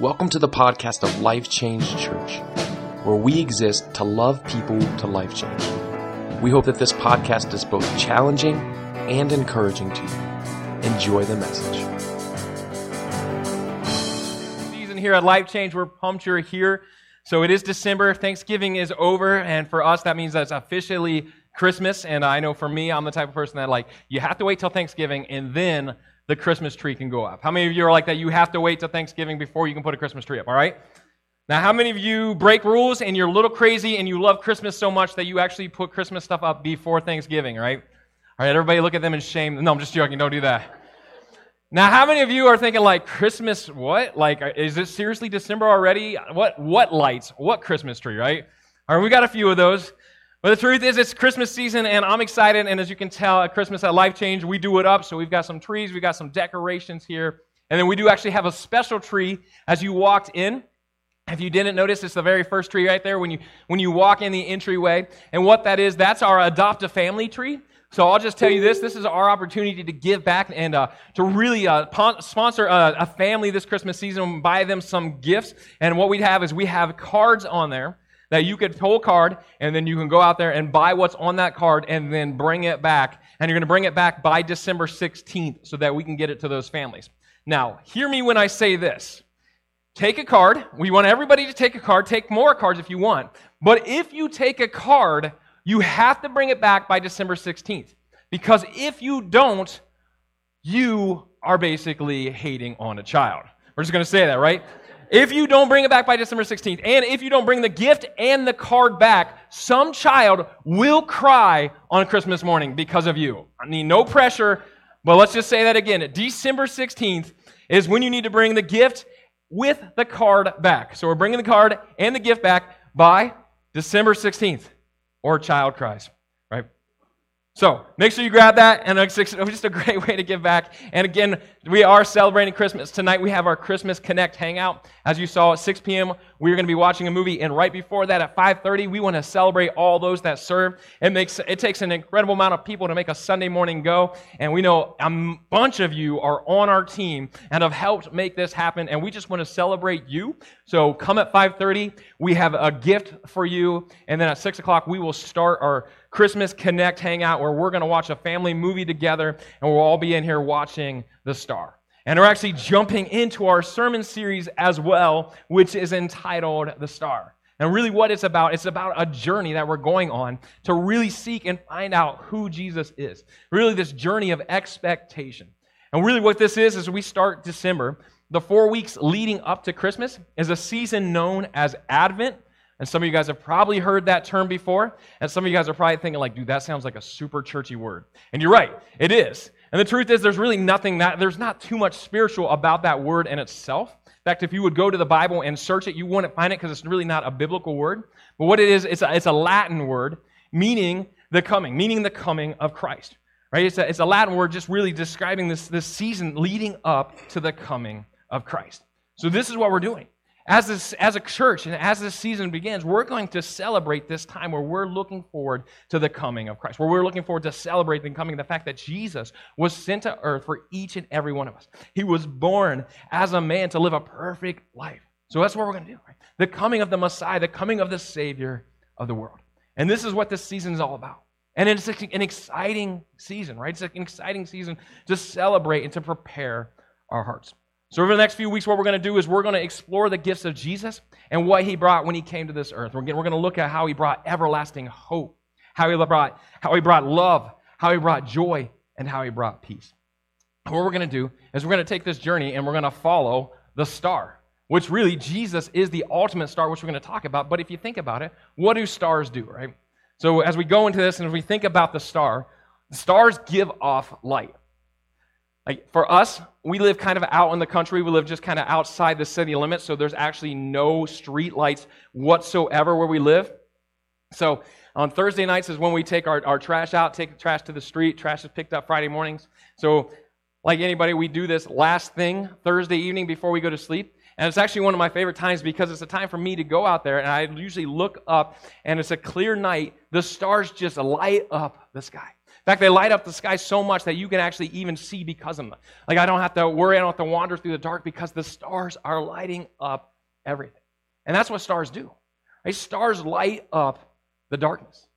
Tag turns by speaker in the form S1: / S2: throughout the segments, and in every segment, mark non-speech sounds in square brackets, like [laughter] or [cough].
S1: Welcome to the podcast of Life Change Church, where we exist to love people to life change. We hope that this podcast is both challenging and encouraging to you. Enjoy the message.
S2: season here at Life Change. We're pumped you're here. So it is December. Thanksgiving is over, and for us, that means that it's officially Christmas. And I know for me, I'm the type of person that like you have to wait till Thanksgiving, and then the Christmas tree can go up. How many of you are like that? You have to wait till Thanksgiving before you can put a Christmas tree up. All right. Now, how many of you break rules and you're a little crazy and you love Christmas so much that you actually put Christmas stuff up before Thanksgiving? Right. All right. Everybody, look at them in shame. No, I'm just joking. Don't do that. Now, how many of you are thinking like Christmas? What? Like, is it seriously December already? What? What lights? What Christmas tree? Right? All right, we got a few of those. But the truth is, it's Christmas season, and I'm excited. And as you can tell, at Christmas at Life Change, we do it up. So we've got some trees, we've got some decorations here, and then we do actually have a special tree as you walked in. If you didn't notice, it's the very first tree right there when you when you walk in the entryway. And what that is, that's our adopt a family tree. So I'll just tell you this: this is our opportunity to give back and uh, to really uh, pon- sponsor a, a family this Christmas season, buy them some gifts. And what we have is we have cards on there that you could pull a card and then you can go out there and buy what's on that card and then bring it back. And you're going to bring it back by December 16th so that we can get it to those families. Now, hear me when I say this. Take a card. We want everybody to take a card. Take more cards if you want. But if you take a card, you have to bring it back by December 16th. Because if you don't, you are basically hating on a child. We're just going to say that, right? If you don't bring it back by December 16th, and if you don't bring the gift and the card back, some child will cry on Christmas morning because of you. I mean, no pressure, but let's just say that again. December 16th is when you need to bring the gift with the card back. So we're bringing the card and the gift back by December 16th, or child cries. So make sure you grab that, and it's [laughs] just a great way to give back. And again, we are celebrating Christmas tonight. We have our Christmas Connect hangout. As you saw at 6 p.m., we're going to be watching a movie, and right before that at 5:30, we want to celebrate all those that serve. It makes it takes an incredible amount of people to make a Sunday morning go, and we know a bunch of you are on our team and have helped make this happen. And we just want to celebrate you. So come at 5:30. We have a gift for you, and then at 6 o'clock we will start our Christmas Connect hangout where we're going to watch a family movie together and we'll all be in here watching The Star. And we're actually jumping into our sermon series as well, which is entitled The Star. And really, what it's about, it's about a journey that we're going on to really seek and find out who Jesus is. Really, this journey of expectation. And really, what this is, is we start December. The four weeks leading up to Christmas is a season known as Advent and some of you guys have probably heard that term before. And some of you guys are probably thinking, like, dude, that sounds like a super churchy word. And you're right, it is. And the truth is, there's really nothing that, there's not too much spiritual about that word in itself. In fact, if you would go to the Bible and search it, you wouldn't find it because it's really not a biblical word. But what it is, it's a, it's a Latin word meaning the coming, meaning the coming of Christ. Right? It's a, it's a Latin word just really describing this, this season leading up to the coming of Christ. So this is what we're doing as, this, as a church and as this season begins, we're going to celebrate this time where we're looking forward to the coming of Christ, where we're looking forward to celebrating the coming, the fact that Jesus was sent to earth for each and every one of us. He was born as a man to live a perfect life. So that's what we're going to do. Right? The coming of the Messiah, the coming of the Savior of the world. And this is what this season is all about. And it's an exciting season, right? It's an exciting season to celebrate and to prepare our hearts. So, over the next few weeks, what we're going to do is we're going to explore the gifts of Jesus and what he brought when he came to this earth. We're going to look at how he brought everlasting hope, how he brought, how he brought love, how he brought joy, and how he brought peace. What we're going to do is we're going to take this journey and we're going to follow the star, which really Jesus is the ultimate star, which we're going to talk about. But if you think about it, what do stars do, right? So, as we go into this and as we think about the star, stars give off light. Like for us, we live kind of out in the country. We live just kind of outside the city limits, so there's actually no street lights whatsoever where we live. So on Thursday nights is when we take our, our trash out, take the trash to the street. Trash is picked up Friday mornings. So, like anybody, we do this last thing Thursday evening before we go to sleep. And it's actually one of my favorite times because it's a time for me to go out there and I usually look up and it's a clear night. The stars just light up the sky. In fact, they light up the sky so much that you can actually even see because of them. Like, I don't have to worry, I don't have to wander through the dark because the stars are lighting up everything. And that's what stars do. Right? Stars light up the darkness.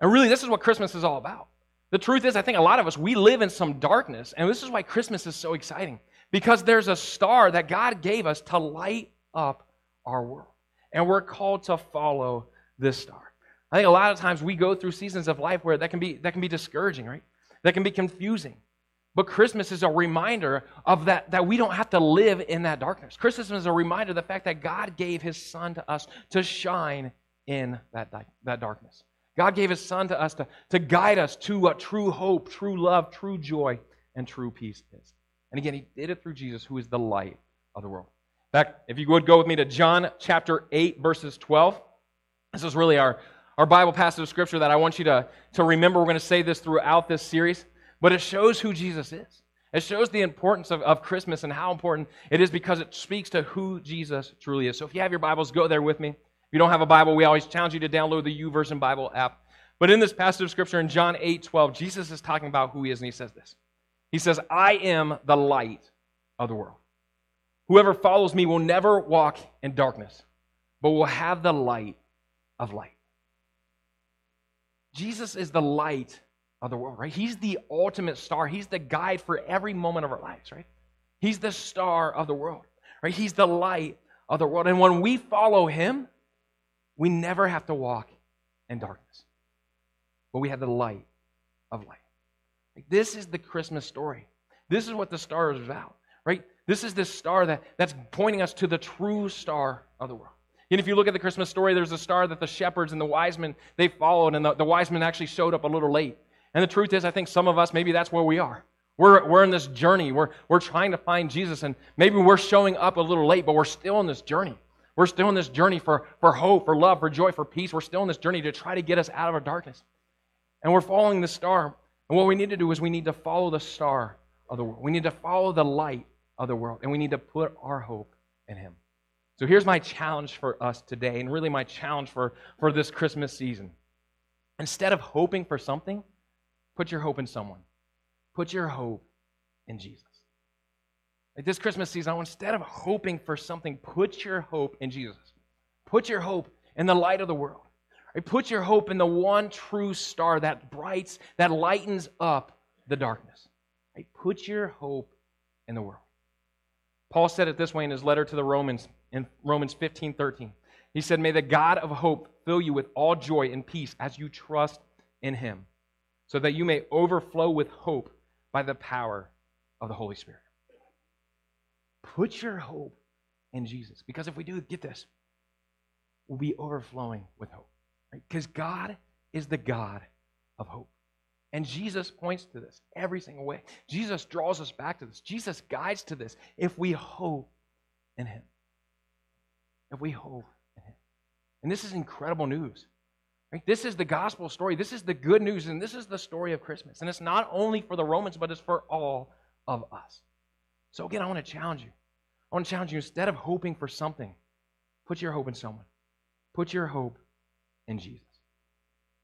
S2: And really, this is what Christmas is all about. The truth is, I think a lot of us, we live in some darkness, and this is why Christmas is so exciting. Because there's a star that God gave us to light up our world. And we're called to follow this star. I think a lot of times we go through seasons of life where that can be, that can be discouraging, right? That can be confusing. But Christmas is a reminder of that, that we don't have to live in that darkness. Christmas is a reminder of the fact that God gave his son to us to shine in that, that darkness. God gave his son to us to, to guide us to what true hope, true love, true joy, and true peace is. And again, he did it through Jesus, who is the light of the world. In fact, if you would go with me to John chapter 8, verses 12, this is really our, our Bible passage of Scripture that I want you to, to remember. We're going to say this throughout this series, but it shows who Jesus is. It shows the importance of, of Christmas and how important it is because it speaks to who Jesus truly is. So if you have your Bibles, go there with me. If you don't have a Bible, we always challenge you to download the YouVersion Bible app. But in this passage of Scripture in John 8 12, Jesus is talking about who he is, and he says this. He says, I am the light of the world. Whoever follows me will never walk in darkness, but will have the light of light. Jesus is the light of the world, right? He's the ultimate star. He's the guide for every moment of our lives, right? He's the star of the world, right? He's the light of the world. And when we follow him, we never have to walk in darkness, but we have the light of light. Like, this is the Christmas story. This is what the star is about, right? This is this star that, that's pointing us to the true star of the world. And if you look at the Christmas story, there's a star that the shepherds and the wise men, they followed, and the, the wise men actually showed up a little late. And the truth is, I think some of us, maybe that's where we are. We're, we're in this journey. We're, we're trying to find Jesus, and maybe we're showing up a little late, but we're still in this journey. We're still in this journey for, for hope, for love, for joy, for peace. We're still in this journey to try to get us out of our darkness. And we're following the star. And what we need to do is we need to follow the star of the world. We need to follow the light of the world, and we need to put our hope in Him. So here's my challenge for us today, and really my challenge for, for this Christmas season. Instead of hoping for something, put your hope in someone. Put your hope in Jesus. Like this Christmas season, instead of hoping for something, put your hope in Jesus. Put your hope in the light of the world. Put your hope in the one true star that brights, that lightens up the darkness. Put your hope in the world. Paul said it this way in his letter to the Romans in Romans 15 13. He said, May the God of hope fill you with all joy and peace as you trust in him, so that you may overflow with hope by the power of the Holy Spirit. Put your hope in Jesus. Because if we do, get this, we'll be overflowing with hope. Because right? God is the God of hope. And Jesus points to this every single way. Jesus draws us back to this. Jesus guides to this if we hope in Him. If we hope Him. And this is incredible news. Right? This is the gospel story. This is the good news, and this is the story of Christmas. And it's not only for the Romans, but it's for all of us. So, again, I want to challenge you. I want to challenge you instead of hoping for something, put your hope in someone. Put your hope in Jesus.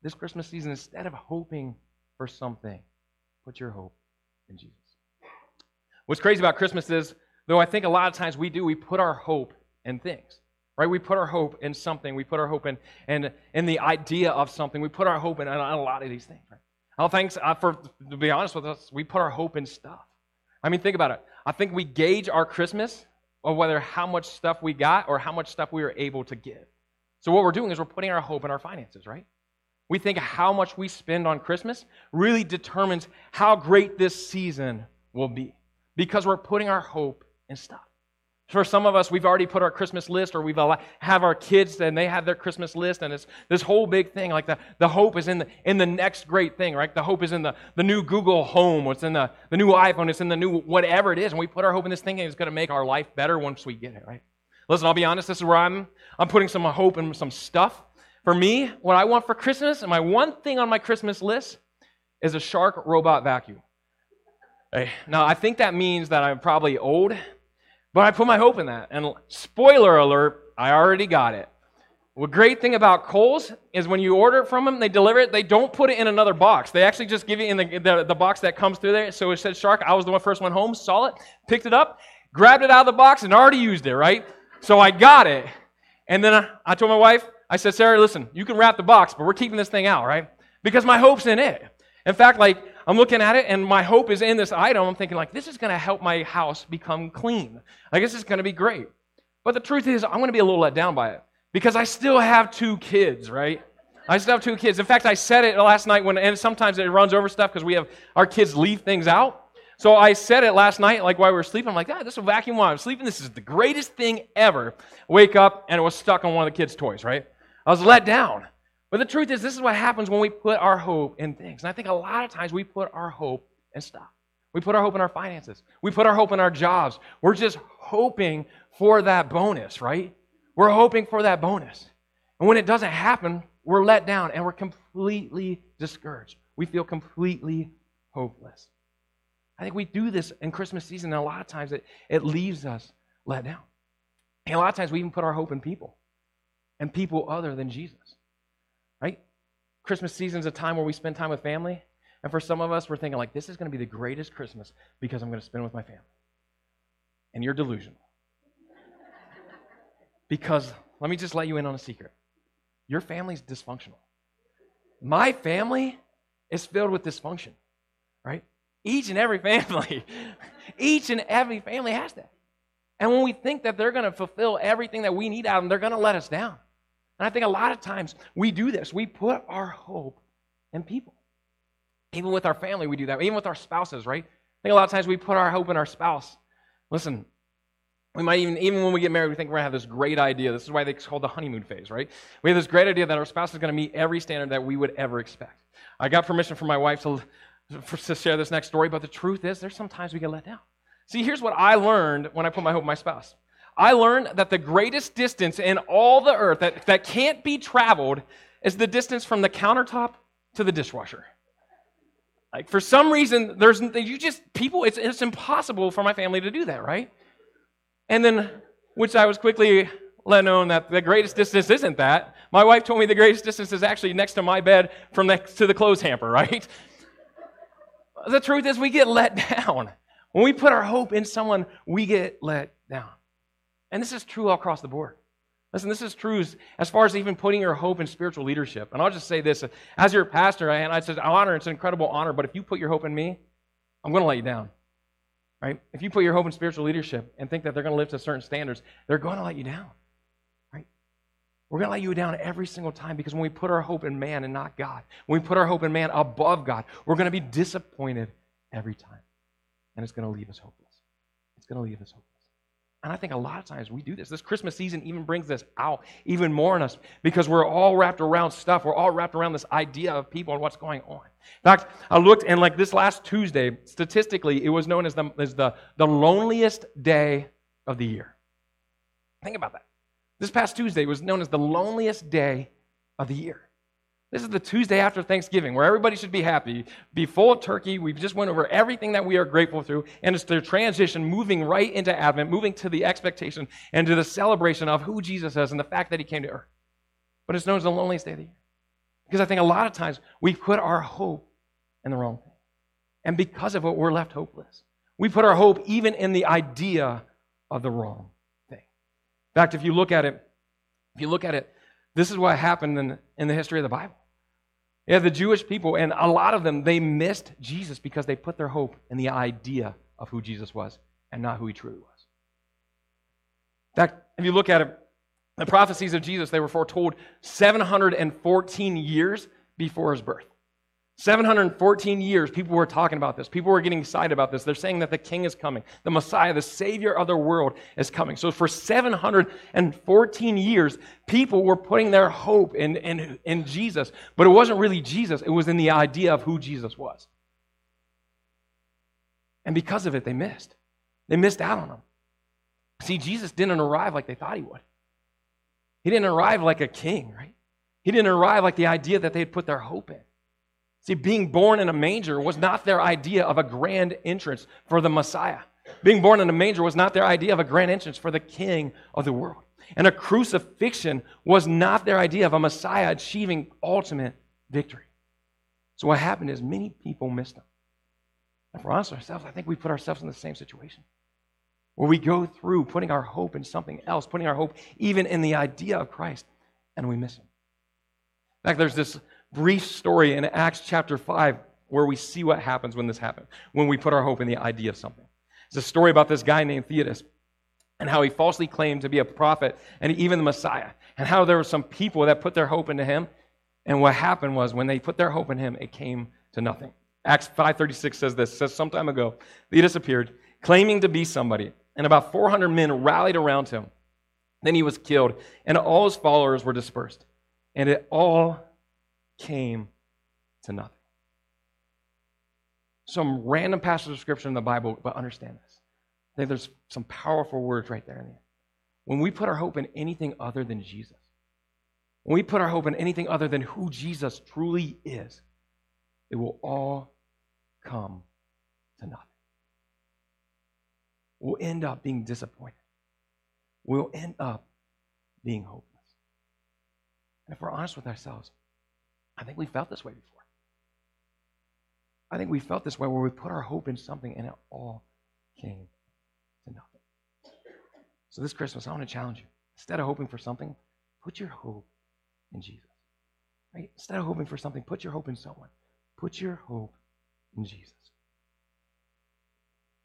S2: This Christmas season, instead of hoping for something, put your hope in Jesus. What's crazy about Christmas is, though I think a lot of times we do, we put our hope in things. Right? We put our hope in something. We put our hope in, in, in the idea of something. We put our hope in, in a lot of these things. Right? I uh, for, to be honest with us, we put our hope in stuff. I mean, think about it. I think we gauge our Christmas on whether how much stuff we got or how much stuff we were able to give. So what we're doing is we're putting our hope in our finances, right? We think how much we spend on Christmas really determines how great this season will be because we're putting our hope in stuff. For some of us, we've already put our Christmas list, or we've have our kids and they have their Christmas list, and it's this whole big thing. Like the, the hope is in the in the next great thing, right? The hope is in the, the new Google Home, it's in the, the new iPhone, it's in the new whatever it is, and we put our hope in this thing, and it's going to make our life better once we get it, right? Listen, I'll be honest. This is where I'm. I'm putting some hope in some stuff. For me, what I want for Christmas, and my one thing on my Christmas list, is a Shark robot vacuum. Hey, now I think that means that I'm probably old but I put my hope in that. And spoiler alert, I already got it. The great thing about Kohl's is when you order it from them, they deliver it, they don't put it in another box. They actually just give you in the, the, the box that comes through there. So it said Shark. I was the one first one home, saw it, picked it up, grabbed it out of the box, and already used it, right? So I got it. And then I, I told my wife, I said, Sarah, listen, you can wrap the box, but we're keeping this thing out, right? Because my hope's in it. In fact, like, I'm looking at it and my hope is in this item. I'm thinking, like, this is going to help my house become clean. I guess it's going to be great. But the truth is, I'm going to be a little let down by it because I still have two kids, right? I still have two kids. In fact, I said it last night when, and sometimes it runs over stuff because we have our kids leave things out. So I said it last night, like while we were sleeping. I'm like, ah, this is a vacuum while I'm sleeping. This is the greatest thing ever. Wake up and it was stuck on one of the kids' toys, right? I was let down. But the truth is, this is what happens when we put our hope in things. And I think a lot of times we put our hope in stuff. We put our hope in our finances. We put our hope in our jobs. We're just hoping for that bonus, right? We're hoping for that bonus. And when it doesn't happen, we're let down and we're completely discouraged. We feel completely hopeless. I think we do this in Christmas season, and a lot of times it, it leaves us let down. And a lot of times we even put our hope in people and people other than Jesus? Christmas season is a time where we spend time with family. And for some of us, we're thinking, like, this is going to be the greatest Christmas because I'm going to spend with my family. And you're delusional. Because let me just let you in on a secret your family's dysfunctional. My family is filled with dysfunction, right? Each and every [laughs] family, each and every family has that. And when we think that they're going to fulfill everything that we need out of them, they're going to let us down. And I think a lot of times we do this. We put our hope in people. Even with our family, we do that. Even with our spouses, right? I think a lot of times we put our hope in our spouse. Listen, we might even, even when we get married, we think we're going to have this great idea. This is why it's called the honeymoon phase, right? We have this great idea that our spouse is going to meet every standard that we would ever expect. I got permission from my wife to, to share this next story, but the truth is, there's sometimes we get let down. See, here's what I learned when I put my hope in my spouse. I learned that the greatest distance in all the earth that, that can't be traveled is the distance from the countertop to the dishwasher. Like for some reason, there's you just people. It's it's impossible for my family to do that, right? And then, which I was quickly let known that the greatest distance isn't that. My wife told me the greatest distance is actually next to my bed from next to the clothes hamper, [laughs] right? The truth is, we get let [laughs] down. When we put our hope in someone, we get let down. And this is true all across the board. Listen, this is true as far as even putting your hope in spiritual leadership. And I'll just say this as your pastor, and I said, honor, it's an incredible honor, but if you put your hope in me, I'm going to let you down. Right? If you put your hope in spiritual leadership and think that they're going to live to certain standards, they're going to let you down. Right? We're going to let you down every single time because when we put our hope in man and not God, when we put our hope in man above God, we're going to be disappointed every time. And it's going to leave us hopeless. It's going to leave us hopeless. And I think a lot of times we do this. This Christmas season even brings this out even more in us because we're all wrapped around stuff. We're all wrapped around this idea of people and what's going on. In fact, I looked and like this last Tuesday, statistically, it was known as the, as the, the loneliest day of the year. Think about that. This past Tuesday was known as the loneliest day of the year. This is the Tuesday after Thanksgiving where everybody should be happy, be full of turkey. We've just went over everything that we are grateful through, and it's the transition moving right into Advent, moving to the expectation and to the celebration of who Jesus is and the fact that he came to earth. But it's known as the loneliest day of the year. Because I think a lot of times we put our hope in the wrong thing. And because of it, we're left hopeless. We put our hope even in the idea of the wrong thing. In fact, if you look at it, if you look at it, this is what happened in, in the history of the Bible. Yeah, the Jewish people, and a lot of them, they missed Jesus because they put their hope in the idea of who Jesus was and not who he truly was. In fact, if you look at it, the prophecies of Jesus, they were foretold 714 years before his birth. 714 years, people were talking about this. People were getting excited about this. They're saying that the king is coming. The Messiah, the Savior of the world, is coming. So for 714 years, people were putting their hope in, in, in Jesus. But it wasn't really Jesus, it was in the idea of who Jesus was. And because of it, they missed. They missed out on him. See, Jesus didn't arrive like they thought he would. He didn't arrive like a king, right? He didn't arrive like the idea that they had put their hope in. See, being born in a manger was not their idea of a grand entrance for the Messiah. Being born in a manger was not their idea of a grand entrance for the king of the world. And a crucifixion was not their idea of a Messiah achieving ultimate victory. So what happened is many people missed them. And for us ourselves, I think we put ourselves in the same situation. Where we go through putting our hope in something else, putting our hope even in the idea of Christ, and we miss him. In fact, there's this brief story in Acts chapter 5 where we see what happens when this happens, when we put our hope in the idea of something. It's a story about this guy named Theudas and how he falsely claimed to be a prophet and even the Messiah, and how there were some people that put their hope into him. And what happened was when they put their hope in him, it came to nothing. Acts 5:36 says this. Says some time ago, Theudas appeared, claiming to be somebody, and about 400 men rallied around him. Then he was killed, and all his followers were dispersed. And it all came to nothing. Some random passage of scripture in the Bible, but understand this. I think there's some powerful words right there in the end. When we put our hope in anything other than Jesus, when we put our hope in anything other than who Jesus truly is, it will all come to nothing. We'll end up being disappointed. We'll end up being hopeless. And if we're honest with ourselves, I think we felt this way before. I think we felt this way where we put our hope in something and it all came to nothing. So this Christmas, I want to challenge you. Instead of hoping for something, put your hope in Jesus. Right? Instead of hoping for something, put your hope in someone. Put your hope in Jesus.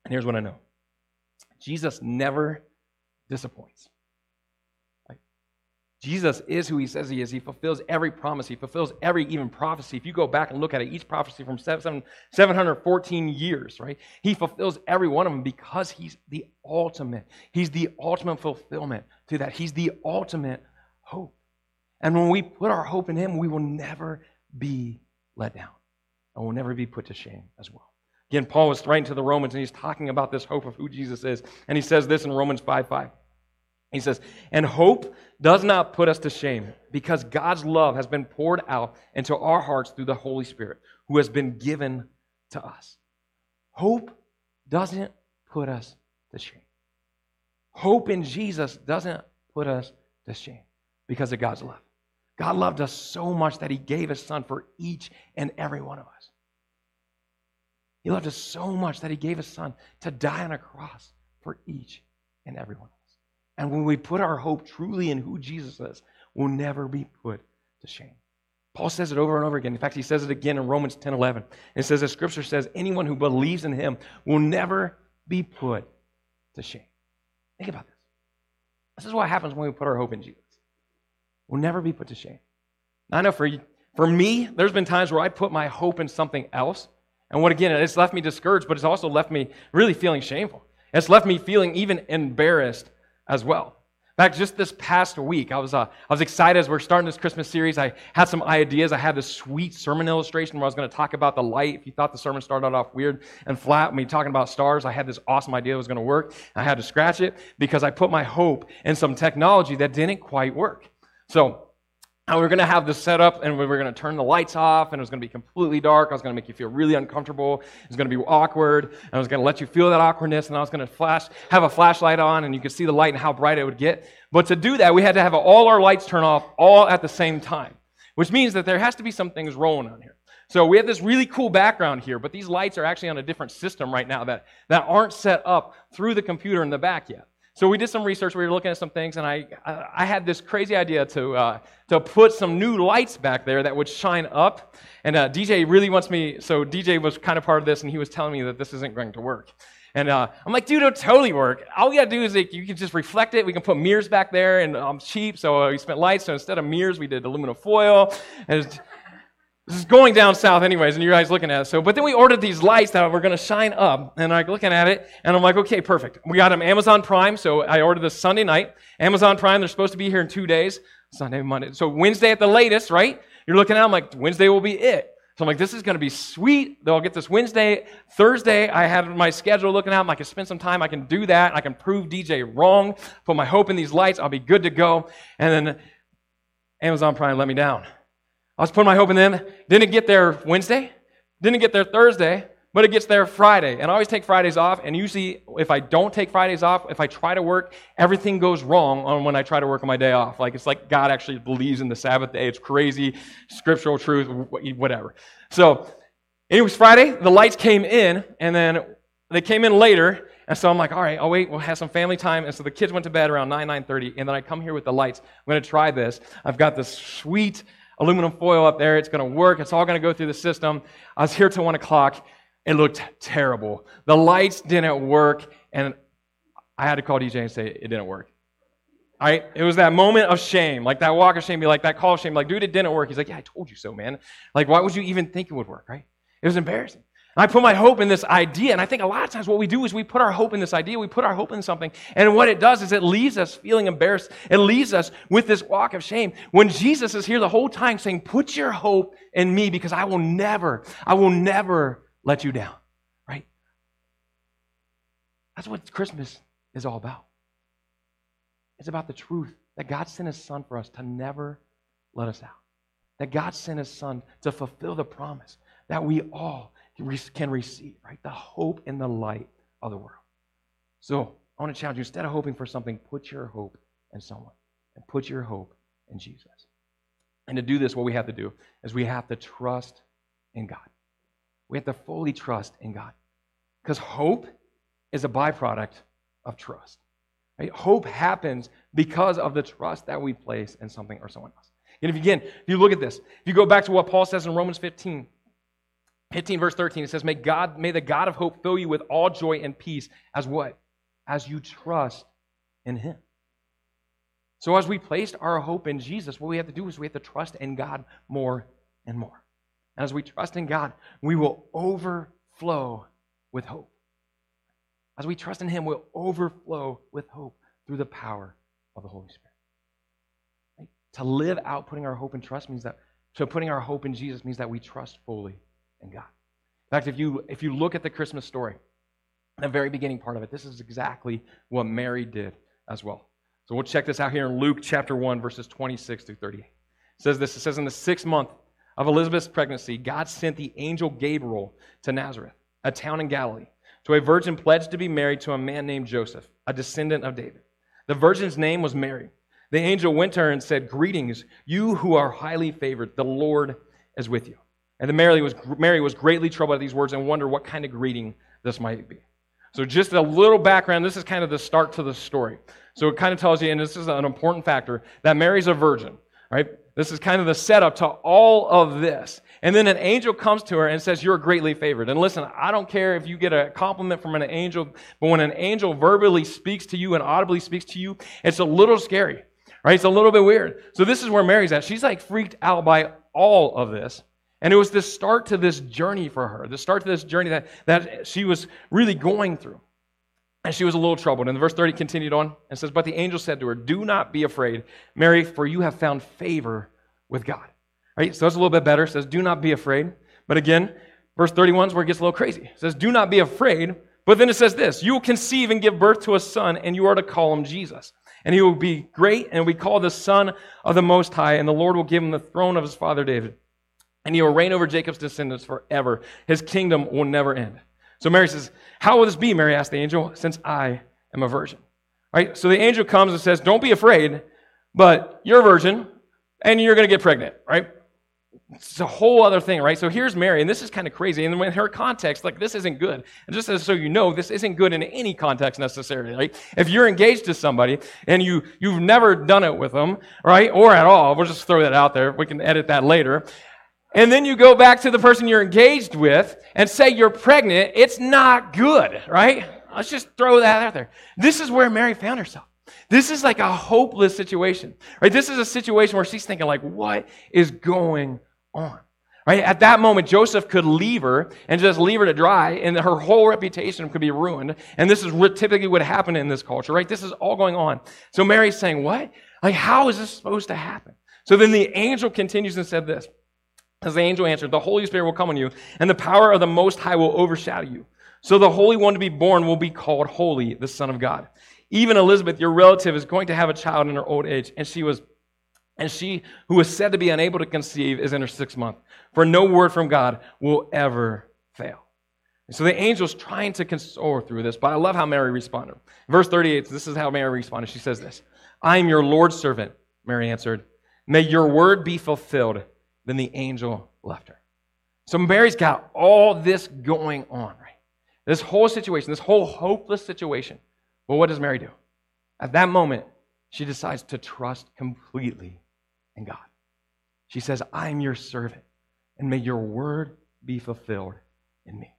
S2: And here's what I know Jesus never disappoints. Jesus is who he says he is. He fulfills every promise. He fulfills every even prophecy. If you go back and look at it, each prophecy from 714 years, right? He fulfills every one of them because he's the ultimate. He's the ultimate fulfillment to that. He's the ultimate hope. And when we put our hope in him, we will never be let down and will never be put to shame as well. Again, Paul was writing to the Romans and he's talking about this hope of who Jesus is. And he says this in Romans 5 5. He says, And hope does not put us to shame because God's love has been poured out into our hearts through the Holy Spirit who has been given to us. Hope doesn't put us to shame. Hope in Jesus doesn't put us to shame because of God's love. God loved us so much that he gave his son for each and every one of us. He loved us so much that he gave his son to die on a cross for each and every one. And when we put our hope truly in who Jesus is, we'll never be put to shame. Paul says it over and over again. In fact, he says it again in Romans 10 11. It says, as scripture says, anyone who believes in him will never be put to shame. Think about this. This is what happens when we put our hope in Jesus. We'll never be put to shame. I know for, for me, there's been times where I put my hope in something else. And what again, it's left me discouraged, but it's also left me really feeling shameful. It's left me feeling even embarrassed as well. In fact, just this past week, I was, uh, I was excited as we're starting this Christmas series. I had some ideas. I had this sweet sermon illustration where I was going to talk about the light. If you thought the sermon started off weird and flat, me talking about stars, I had this awesome idea that was going to work. I had to scratch it because I put my hope in some technology that didn't quite work. So and we are going to have this set up and we were going to turn the lights off and it was going to be completely dark. I was going to make you feel really uncomfortable. It was going to be awkward. And I was going to let you feel that awkwardness and I was going to flash, have a flashlight on and you could see the light and how bright it would get. But to do that, we had to have all our lights turn off all at the same time, which means that there has to be some things rolling on here. So we have this really cool background here, but these lights are actually on a different system right now that, that aren't set up through the computer in the back yet. So we did some research. We were looking at some things, and I, I had this crazy idea to, uh, to put some new lights back there that would shine up. And uh, DJ really wants me, so DJ was kind of part of this, and he was telling me that this isn't going to work. And uh, I'm like, dude, it'll totally work. All we gotta do is like, you can just reflect it. We can put mirrors back there, and I'm um, cheap, so uh, we spent lights. So instead of mirrors, we did aluminum foil. And this is going down south, anyways, and you guys looking at it. So, but then we ordered these lights that were going to shine up, and I'm like looking at it, and I'm like, okay, perfect. We got them Amazon Prime, so I ordered this Sunday night. Amazon Prime, they're supposed to be here in two days, Sunday, Monday. So Wednesday at the latest, right? You're looking at, I'm like, Wednesday will be it. So I'm like, this is going to be sweet. They'll get this Wednesday. Thursday, I had my schedule looking out. I can spend some time. I can do that. I can prove DJ wrong. Put my hope in these lights. I'll be good to go. And then Amazon Prime let me down. I was putting my hope in them. Didn't get there Wednesday. Didn't get there Thursday. but it gets there Friday. And I always take Fridays off. And usually, if I don't take Fridays off, if I try to work, everything goes wrong on when I try to work on my day off. Like it's like God actually believes in the Sabbath day. It's crazy, scriptural truth, whatever. So, anyways, Friday, the lights came in, and then they came in later. And so I'm like, all right, I'll wait. We'll have some family time. And so the kids went to bed around 9, 9.30. And then I come here with the lights. I'm going to try this. I've got this sweet aluminum foil up there. It's going to work. It's all going to go through the system. I was here till 1 o'clock. It looked terrible. The lights didn't work, and I had to call DJ and say it didn't work. Right? It was that moment of shame, like that walk of shame, be like that call of shame, like, dude, it didn't work. He's like, yeah, I told you so, man. Like, why would you even think it would work, right? It was embarrassing. I put my hope in this idea, and I think a lot of times what we do is we put our hope in this idea, we put our hope in something, and what it does is it leaves us feeling embarrassed. It leaves us with this walk of shame. When Jesus is here the whole time saying, Put your hope in me because I will never, I will never let you down, right? That's what Christmas is all about. It's about the truth that God sent his son for us to never let us out. That God sent his son to fulfill the promise that we all can receive, right? The hope and the light of the world. So I want to challenge you instead of hoping for something, put your hope in someone and put your hope in Jesus. And to do this, what we have to do is we have to trust in God. We have to fully trust in God. Because hope is a byproduct of trust. Right? Hope happens because of the trust that we place in something or someone else. And if again, if you look at this, if you go back to what Paul says in Romans 15, 15 verse 13, it says, May God, may the God of hope fill you with all joy and peace as what? As you trust in him. So as we placed our hope in Jesus, what we have to do is we have to trust in God more and more. And as we trust in God, we will overflow with hope. As we trust in Him, we'll overflow with hope through the power of the Holy Spirit. Right? To live out putting our hope and trust means that, so putting our hope in Jesus means that we trust fully God. In fact, if you, if you look at the Christmas story, the very beginning part of it, this is exactly what Mary did as well. So we'll check this out here in Luke chapter 1, verses 26 through 38. It says this, it says, In the sixth month of Elizabeth's pregnancy, God sent the angel Gabriel to Nazareth, a town in Galilee, to a virgin pledged to be married to a man named Joseph, a descendant of David. The virgin's name was Mary. The angel went to her and said, Greetings, you who are highly favored, the Lord is with you. And then Mary was, Mary was greatly troubled at these words and wondered what kind of greeting this might be. So, just a little background. This is kind of the start to the story. So, it kind of tells you, and this is an important factor, that Mary's a virgin, right? This is kind of the setup to all of this. And then an angel comes to her and says, You're greatly favored. And listen, I don't care if you get a compliment from an angel, but when an angel verbally speaks to you and audibly speaks to you, it's a little scary, right? It's a little bit weird. So this is where Mary's at. She's like freaked out by all of this. And it was the start to this journey for her, the start to this journey that, that she was really going through. And she was a little troubled. And verse 30 continued on and says, But the angel said to her, Do not be afraid, Mary, for you have found favor with God. Right? So that's a little bit better. It says, Do not be afraid. But again, verse 31 is where it gets a little crazy. It says, Do not be afraid. But then it says this You will conceive and give birth to a son, and you are to call him Jesus. And he will be great, and we call the Son of the Most High, and the Lord will give him the throne of his father David. And he will reign over Jacob's descendants forever. His kingdom will never end. So Mary says, How will this be? Mary asked the angel, since I am a virgin. Right? So the angel comes and says, Don't be afraid, but you're a virgin and you're going to get pregnant, right? It's a whole other thing, right? So here's Mary, and this is kind of crazy. And in her context, like this isn't good. And just as so you know, this isn't good in any context necessarily. Right? If you're engaged to somebody and you you've never done it with them, right, or at all, we'll just throw that out there. We can edit that later and then you go back to the person you're engaged with and say you're pregnant, it's not good, right? Let's just throw that out there. This is where Mary found herself. This is like a hopeless situation, right? This is a situation where she's thinking, like, what is going on? Right? At that moment, Joseph could leave her and just leave her to dry, and her whole reputation could be ruined. And this is typically what happened in this culture, right? This is all going on. So Mary's saying, What? Like, how is this supposed to happen? So then the angel continues and said this as the angel answered, The Holy Spirit will come on you, and the power of the Most High will overshadow you. So the Holy One to be born will be called Holy, the Son of God. Even Elizabeth, your relative, is going to have a child in her old age, and she was and she who was said to be unable to conceive is in her sixth month. For no word from God will ever fail. And so the angel's trying to console through this, but I love how Mary responded. Verse 38, this is how Mary responded. She says this I am your Lord's servant, Mary answered. May your word be fulfilled. Then the angel left her. So Mary's got all this going on, right? This whole situation, this whole hopeless situation. Well, what does Mary do? At that moment, she decides to trust completely in God. She says, I'm your servant, and may your word be fulfilled in me.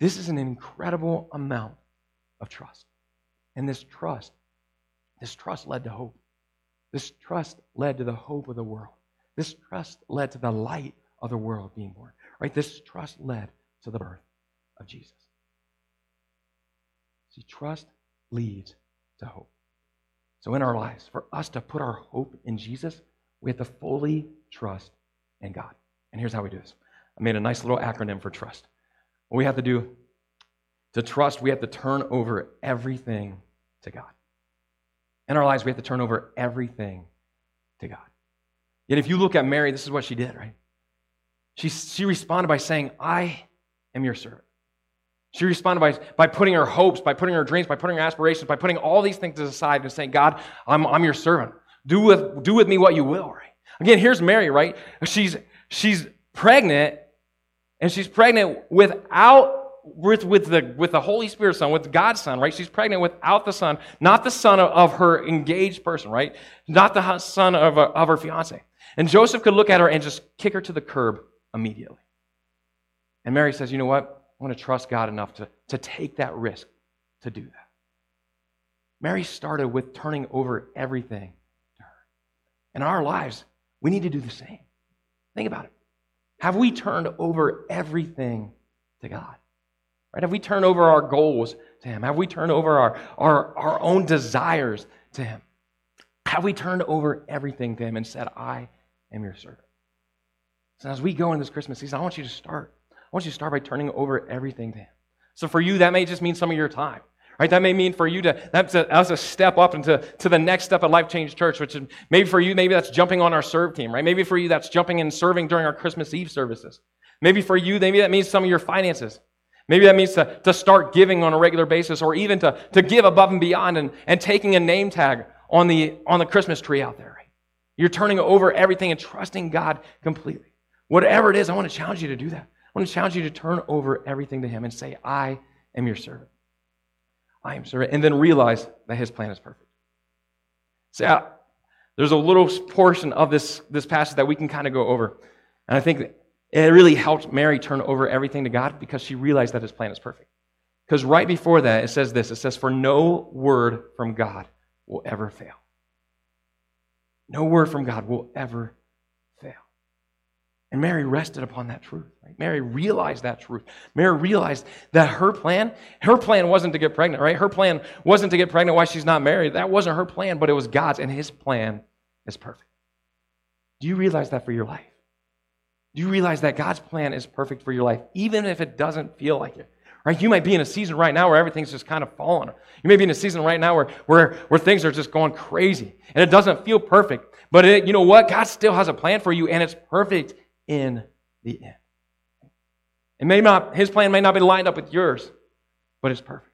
S2: This is an incredible amount of trust. And this trust, this trust led to hope. This trust led to the hope of the world. This trust led to the light of the world being born. Right? This trust led to the birth of Jesus. See, trust leads to hope. So, in our lives, for us to put our hope in Jesus, we have to fully trust in God. And here's how we do this I made a nice little acronym for trust. What we have to do to trust, we have to turn over everything to God. In our lives, we have to turn over everything to God. Yet, if you look at Mary, this is what she did, right? She, she responded by saying, I am your servant. She responded by, by putting her hopes, by putting her dreams, by putting her aspirations, by putting all these things aside and saying, God, I'm, I'm your servant. Do with, do with me what you will, right? Again, here's Mary, right? She's, she's pregnant, and she's pregnant without with, with, the, with the Holy Spirit son, with God's son, right? She's pregnant without the son, not the son of, of her engaged person, right? Not the son of, of her fiance. And Joseph could look at her and just kick her to the curb immediately. And Mary says, You know what? I want to trust God enough to, to take that risk to do that. Mary started with turning over everything to her. In our lives, we need to do the same. Think about it. Have we turned over everything to God? Right? Have we turned over our goals to Him? Have we turned over our, our, our own desires to Him? Have we turned over everything to Him and said, I am your servant? So as we go in this Christmas season, I want you to start. I want you to start by turning over everything to Him. So for you, that may just mean some of your time. Right? That may mean for you to, that's a, that's a step up into to the next step at Life Change Church, which is maybe for you, maybe that's jumping on our serve team, right? Maybe for you, that's jumping and serving during our Christmas Eve services. Maybe for you, maybe that means some of your finances. Maybe that means to, to start giving on a regular basis or even to, to give above and beyond and, and taking a name tag on the, on the Christmas tree out there. You're turning over everything and trusting God completely. Whatever it is, I want to challenge you to do that. I want to challenge you to turn over everything to Him and say, I am your servant. I am servant. And then realize that His plan is perfect. See, so, there's a little portion of this, this passage that we can kind of go over. And I think it really helped Mary turn over everything to God because she realized that his plan is perfect. Because right before that, it says this it says, For no word from God will ever fail. No word from God will ever fail. And Mary rested upon that truth. Right? Mary realized that truth. Mary realized that her plan, her plan wasn't to get pregnant, right? Her plan wasn't to get pregnant while she's not married. That wasn't her plan, but it was God's, and his plan is perfect. Do you realize that for your life? Do you realize that God's plan is perfect for your life, even if it doesn't feel like it? Right? You might be in a season right now where everything's just kind of falling. You may be in a season right now where, where, where things are just going crazy and it doesn't feel perfect. But it, you know what? God still has a plan for you and it's perfect in the end. It may not, his plan may not be lined up with yours, but it's perfect.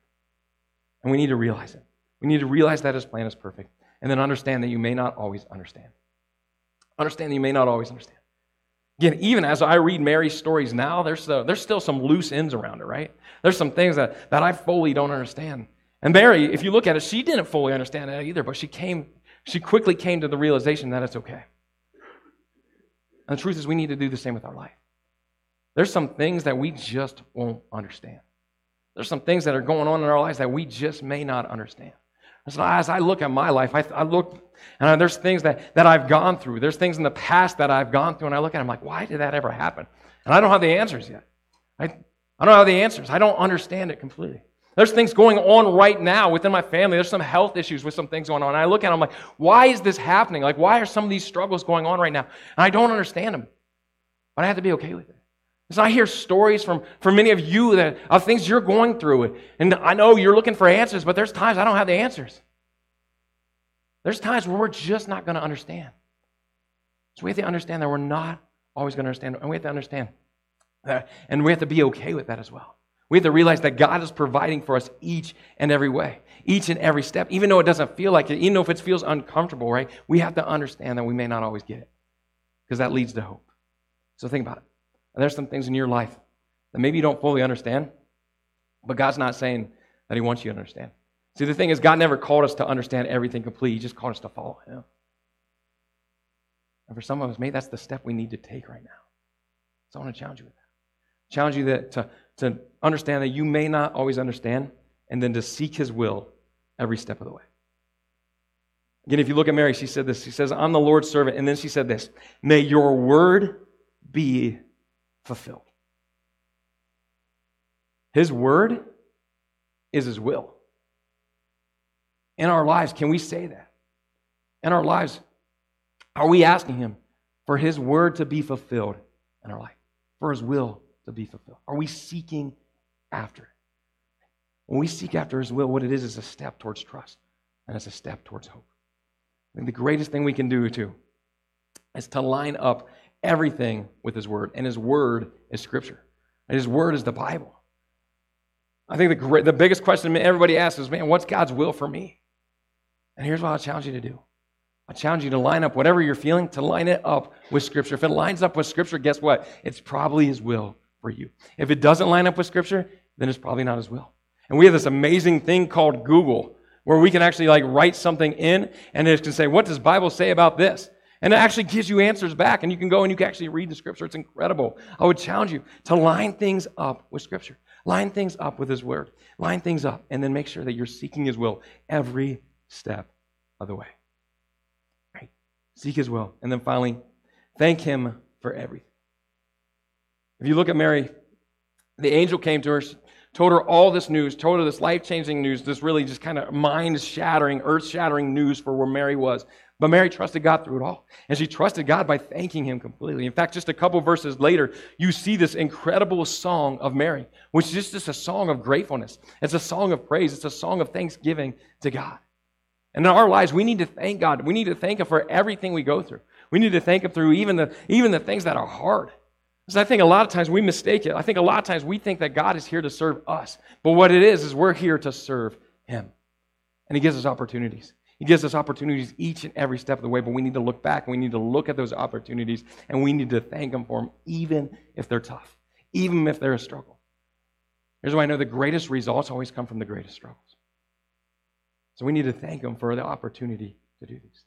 S2: And we need to realize it. We need to realize that his plan is perfect and then understand that you may not always understand. Understand that you may not always understand. Again, even as I read Mary's stories now, there's, uh, there's still some loose ends around it, right? There's some things that, that I fully don't understand. And Mary, if you look at it, she didn't fully understand that either, but she came, she quickly came to the realization that it's okay. And the truth is, we need to do the same with our life. There's some things that we just won't understand. There's some things that are going on in our lives that we just may not understand. As I look at my life, I, I look, and there's things that, that I've gone through. There's things in the past that I've gone through, and I look at them I'm like, why did that ever happen? And I don't have the answers yet. I, I don't have the answers. I don't understand it completely. There's things going on right now within my family. There's some health issues with some things going on. And I look at them I'm like, why is this happening? Like, why are some of these struggles going on right now? And I don't understand them. But I have to be okay with it. So I hear stories from, from many of you that, of things you're going through. And I know you're looking for answers, but there's times I don't have the answers. There's times where we're just not going to understand. So we have to understand that we're not always going to understand. And we have to understand that, And we have to be okay with that as well. We have to realize that God is providing for us each and every way, each and every step, even though it doesn't feel like it, even though if it feels uncomfortable, right? We have to understand that we may not always get it because that leads to hope. So think about it. There's some things in your life that maybe you don't fully understand, but God's not saying that He wants you to understand. See, the thing is, God never called us to understand everything completely, He just called us to follow Him. And for some of us, maybe that's the step we need to take right now. So I want to challenge you with that. Challenge you that, to, to understand that you may not always understand, and then to seek His will every step of the way. Again, if you look at Mary, she said this. She says, I'm the Lord's servant. And then she said this May your word be fulfilled. His word is His will. In our lives, can we say that? In our lives, are we asking Him for His word to be fulfilled in our life? For His will to be fulfilled? Are we seeking after it? When we seek after His will, what it is is a step towards trust and it's a step towards hope. I think the greatest thing we can do, too, is to line up everything with His Word. And His Word is Scripture, and His Word is the Bible. I think the, the biggest question everybody asks is, man, what's God's will for me? And here's what I challenge you to do. I challenge you to line up whatever you're feeling, to line it up with Scripture. If it lines up with Scripture, guess what? It's probably His will for you. If it doesn't line up with Scripture, then it's probably not His will. And we have this amazing thing called Google, where we can actually like write something in, and it can say, "What does Bible say about this?" And it actually gives you answers back, and you can go and you can actually read the Scripture. It's incredible. I would challenge you to line things up with Scripture. Line things up with His Word. Line things up, and then make sure that you're seeking His will every step of the way. Right? Seek His will. And then finally, thank Him for everything. If you look at Mary, the angel came to her, told her all this news, told her this life changing news, this really just kind of mind shattering, earth shattering news for where Mary was. But Mary trusted God through it all. And she trusted God by thanking Him completely. In fact, just a couple verses later, you see this incredible song of Mary, which is just a song of gratefulness. It's a song of praise, it's a song of thanksgiving to God. And in our lives, we need to thank God. We need to thank Him for everything we go through. We need to thank Him through even the, even the things that are hard. Because I think a lot of times we mistake it. I think a lot of times we think that God is here to serve us. But what it is, is we're here to serve Him. And He gives us opportunities. He gives us opportunities each and every step of the way, but we need to look back and we need to look at those opportunities and we need to thank Him for them, even if they're tough, even if they're a struggle. Here's why I know the greatest results always come from the greatest struggles. So we need to thank Him for the opportunity to do these things.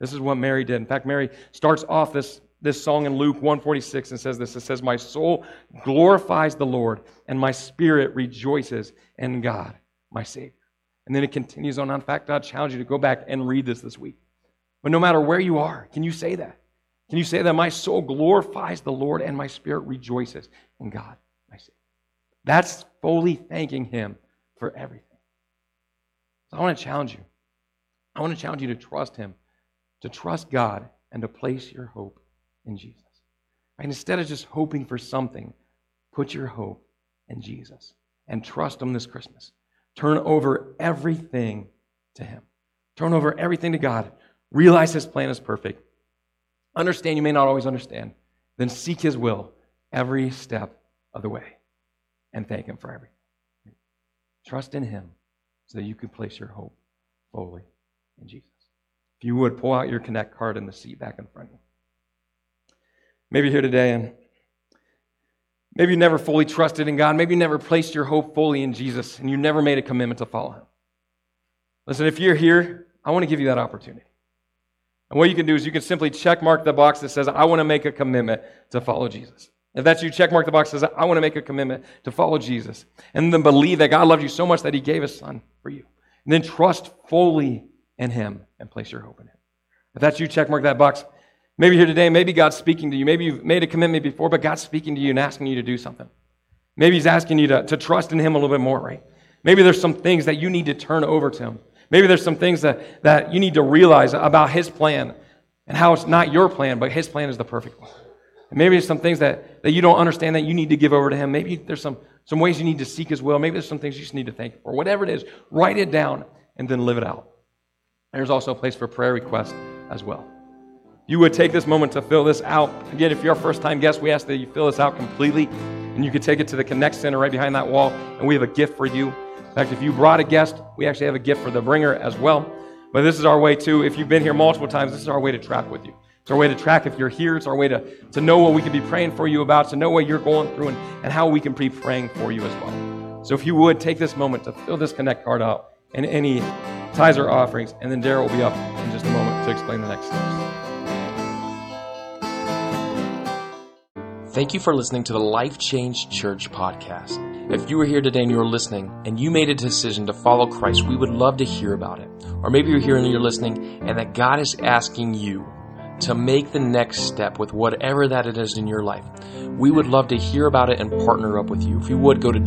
S2: This is what Mary did. In fact, Mary starts off this, this song in Luke 146 and says this. It says, My soul glorifies the Lord, and my spirit rejoices in God, my Savior. And then it continues on. In fact, I challenge you to go back and read this this week. But no matter where you are, can you say that? Can you say that my soul glorifies the Lord and my spirit rejoices in God, my Savior? That's fully thanking Him for everything. So I want to challenge you. I want to challenge you to trust Him, to trust God, and to place your hope in Jesus. And instead of just hoping for something, put your hope in Jesus and trust Him this Christmas. Turn over everything to Him. Turn over everything to God. Realize His plan is perfect. Understand you may not always understand. Then seek His will every step of the way and thank Him for everything. Trust in Him so that you can place your hope fully in Jesus. If you would, pull out your Connect card in the seat back in front of you. Maybe here today and Maybe you never fully trusted in God. Maybe you never placed your hope fully in Jesus and you never made a commitment to follow Him. Listen, if you're here, I want to give you that opportunity. And what you can do is you can simply check mark the box that says, I want to make a commitment to follow Jesus. If that's you, check mark the box that says, I want to make a commitment to follow Jesus. And then believe that God loved you so much that He gave His Son for you. And then trust fully in Him and place your hope in Him. If that's you, check mark that box. Maybe here today, maybe God's speaking to you. Maybe you've made a commitment before, but God's speaking to you and asking you to do something. Maybe He's asking you to, to trust in Him a little bit more, right? Maybe there's some things that you need to turn over to Him. Maybe there's some things that, that you need to realize about His plan and how it's not your plan, but His plan is the perfect one. And maybe there's some things that, that you don't understand that you need to give over to Him. Maybe there's some, some ways you need to seek His will. Maybe there's some things you just need to thank for. Whatever it is, write it down and then live it out. There's also a place for prayer requests as well you would take this moment to fill this out. Again, if you're a first time guest, we ask that you fill this out completely. and you can take it to the Connect Center right behind that wall, and we have a gift for you. In fact, if you brought a guest, we actually have a gift for the bringer as well. But this is our way too. If you've been here multiple times, this is our way to track with you. It's our way to track if you're here. It's our way to, to know what we can be praying for you about, to know what you're going through, and, and how we can be praying for you as well. So if you would take this moment to fill this Connect card out and any tithes or offerings, and then Daryl will be up in just a moment to explain the next steps.
S1: Thank you for listening to the Life Change Church podcast. If you were here today and you're listening and you made a decision to follow Christ, we would love to hear about it. Or maybe you're here and you're listening and that God is asking you to make the next step with whatever that it is in your life. We would love to hear about it and partner up with you. If you would, go to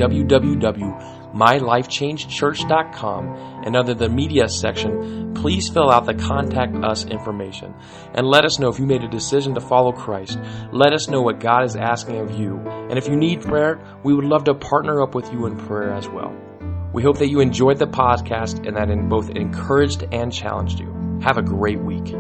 S1: www.mylifechangechurch.com and under the media section, please fill out the contact us information and let us know if you made a decision to follow Christ. Let us know what God is asking of you. And if you need prayer, we would love to partner up with you in prayer as well. We hope that you enjoyed the podcast and that it both encouraged and challenged you. Have a great week.